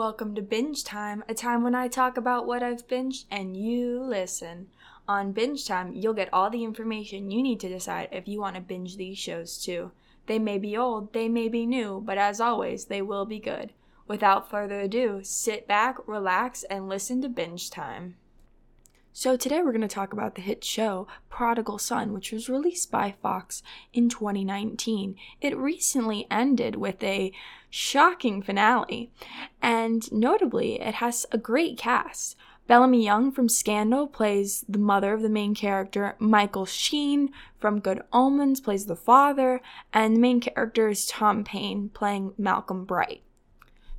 Welcome to Binge Time, a time when I talk about what I've binged and you listen. On Binge Time, you'll get all the information you need to decide if you want to binge these shows too. They may be old, they may be new, but as always, they will be good. Without further ado, sit back, relax, and listen to Binge Time. So, today we're going to talk about the hit show Prodigal Son, which was released by Fox in 2019. It recently ended with a shocking finale, and notably, it has a great cast. Bellamy Young from Scandal plays the mother of the main character. Michael Sheen from Good Omens plays the father. And the main character is Tom Payne playing Malcolm Bright.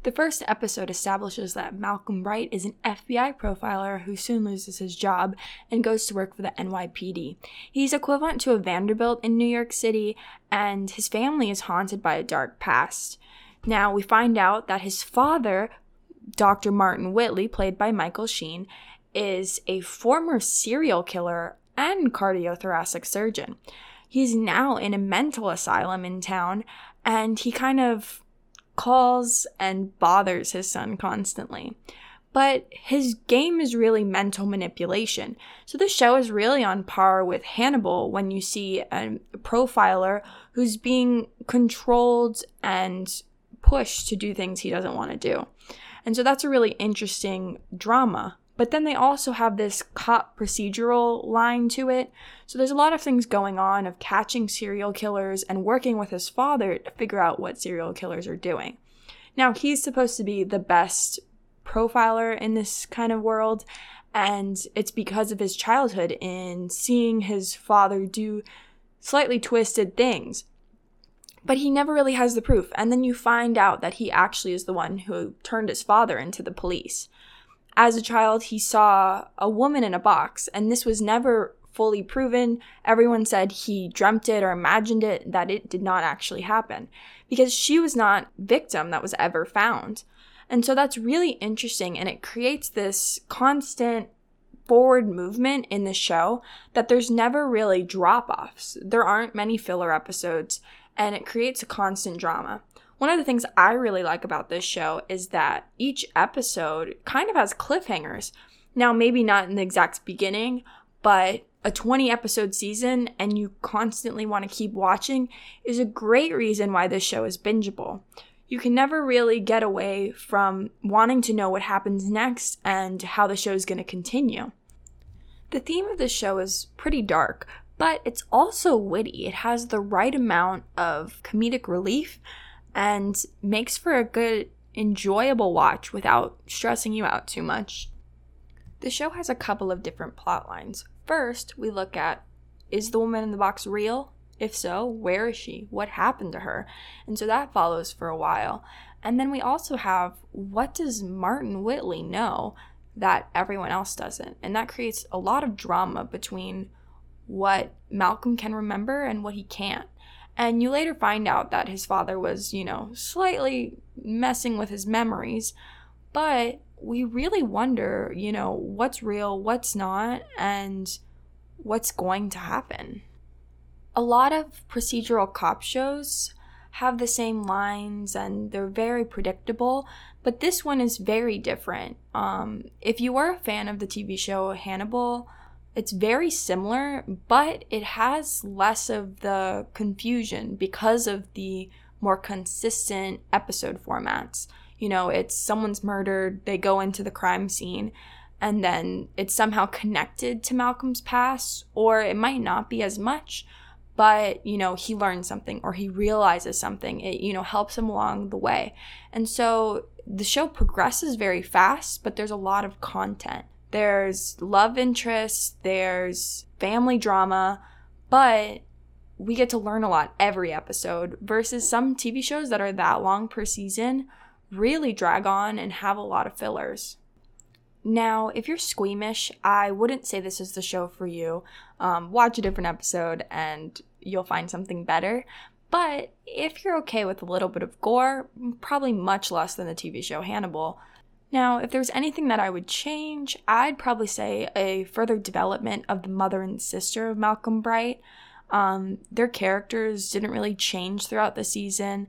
The first episode establishes that Malcolm Bright is an FBI profiler who soon loses his job and goes to work for the NYPD. He's equivalent to a Vanderbilt in New York City, and his family is haunted by a dark past. Now, we find out that his father, Dr. Martin Whitley, played by Michael Sheen, is a former serial killer and cardiothoracic surgeon. He's now in a mental asylum in town, and he kind of calls and bothers his son constantly. But his game is really mental manipulation. So the show is really on par with Hannibal when you see a profiler who's being controlled and pushed to do things he doesn't want to do. And so that's a really interesting drama. But then they also have this cop procedural line to it. So there's a lot of things going on of catching serial killers and working with his father to figure out what serial killers are doing. Now, he's supposed to be the best profiler in this kind of world, and it's because of his childhood in seeing his father do slightly twisted things. But he never really has the proof, and then you find out that he actually is the one who turned his father into the police. As a child, he saw a woman in a box, and this was never fully proven. Everyone said he dreamt it or imagined it, that it did not actually happen because she was not victim that was ever found. And so that's really interesting and it creates this constant forward movement in the show that there's never really drop offs. There aren't many filler episodes and it creates a constant drama. One of the things I really like about this show is that each episode kind of has cliffhangers. Now, maybe not in the exact beginning, but a 20 episode season and you constantly want to keep watching is a great reason why this show is bingeable. You can never really get away from wanting to know what happens next and how the show is going to continue. The theme of the show is pretty dark, but it's also witty. It has the right amount of comedic relief and makes for a good, enjoyable watch without stressing you out too much. The show has a couple of different plot lines. First, we look at is the woman in the box real? If so, where is she? What happened to her? And so that follows for a while. And then we also have what does Martin Whitley know that everyone else doesn't? And that creates a lot of drama between what Malcolm can remember and what he can't. And you later find out that his father was, you know, slightly messing with his memories, but we really wonder, you know, what's real, what's not, and what's going to happen. A lot of procedural cop shows have the same lines and they're very predictable, but this one is very different. Um, if you are a fan of the TV show Hannibal, it's very similar, but it has less of the confusion because of the more consistent episode formats you know, it's someone's murdered, they go into the crime scene, and then it's somehow connected to Malcolm's past, or it might not be as much, but you know, he learns something or he realizes something. It, you know, helps him along the way. And so the show progresses very fast, but there's a lot of content. There's love interest, there's family drama, but we get to learn a lot every episode versus some TV shows that are that long per season really drag on and have a lot of fillers. Now, if you're squeamish, I wouldn't say this is the show for you. Um, watch a different episode and you'll find something better. But if you're okay with a little bit of gore, probably much less than the TV show Hannibal. Now, if there's anything that I would change, I'd probably say a further development of the mother and sister of Malcolm Bright. Um, their characters didn't really change throughout the season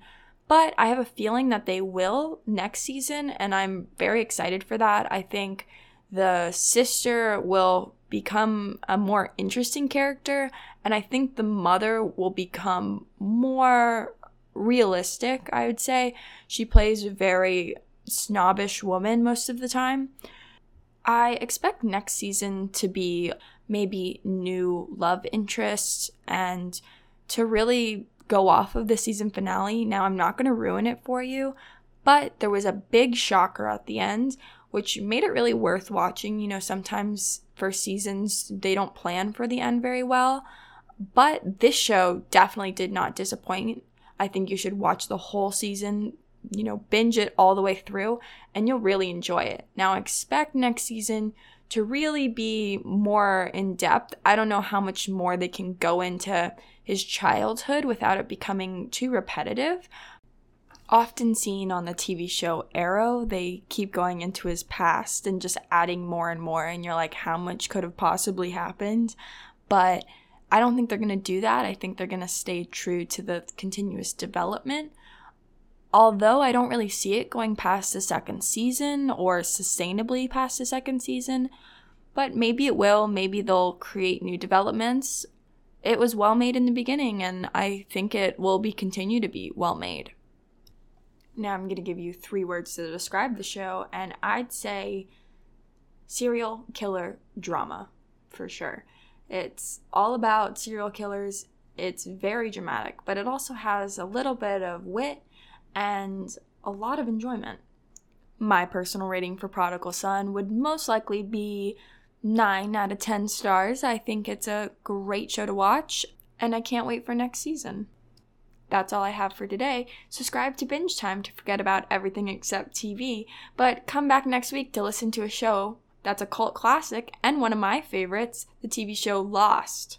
But I have a feeling that they will next season, and I'm very excited for that. I think the sister will become a more interesting character, and I think the mother will become more realistic, I would say. She plays a very snobbish woman most of the time. I expect next season to be maybe new love interests and to really go off of the season finale. Now, I'm not going to ruin it for you, but there was a big shocker at the end, which made it really worth watching. You know, sometimes for seasons, they don't plan for the end very well, but this show definitely did not disappoint. I think you should watch the whole season, you know, binge it all the way through, and you'll really enjoy it. Now, expect next season to really be more in depth. I don't know how much more they can go into his childhood without it becoming too repetitive. Often seen on the TV show Arrow, they keep going into his past and just adding more and more, and you're like, how much could have possibly happened? But I don't think they're going to do that. I think they're going to stay true to the continuous development. Although I don't really see it going past the second season or sustainably past the second season, but maybe it will. Maybe they'll create new developments. It was well made in the beginning, and I think it will be continue to be well made. Now I'm going to give you three words to describe the show, and I'd say serial killer drama for sure. It's all about serial killers. It's very dramatic, but it also has a little bit of wit and a lot of enjoyment. My personal rating for Prodigal Son would most likely be 9 out of 10 stars. I think it's a great show to watch, and I can't wait for next season. That's all I have for today. Subscribe to Binge Time to forget about everything except TV, but come back next week to listen to a show that's a cult classic and one of my favorites, the TV show Lost.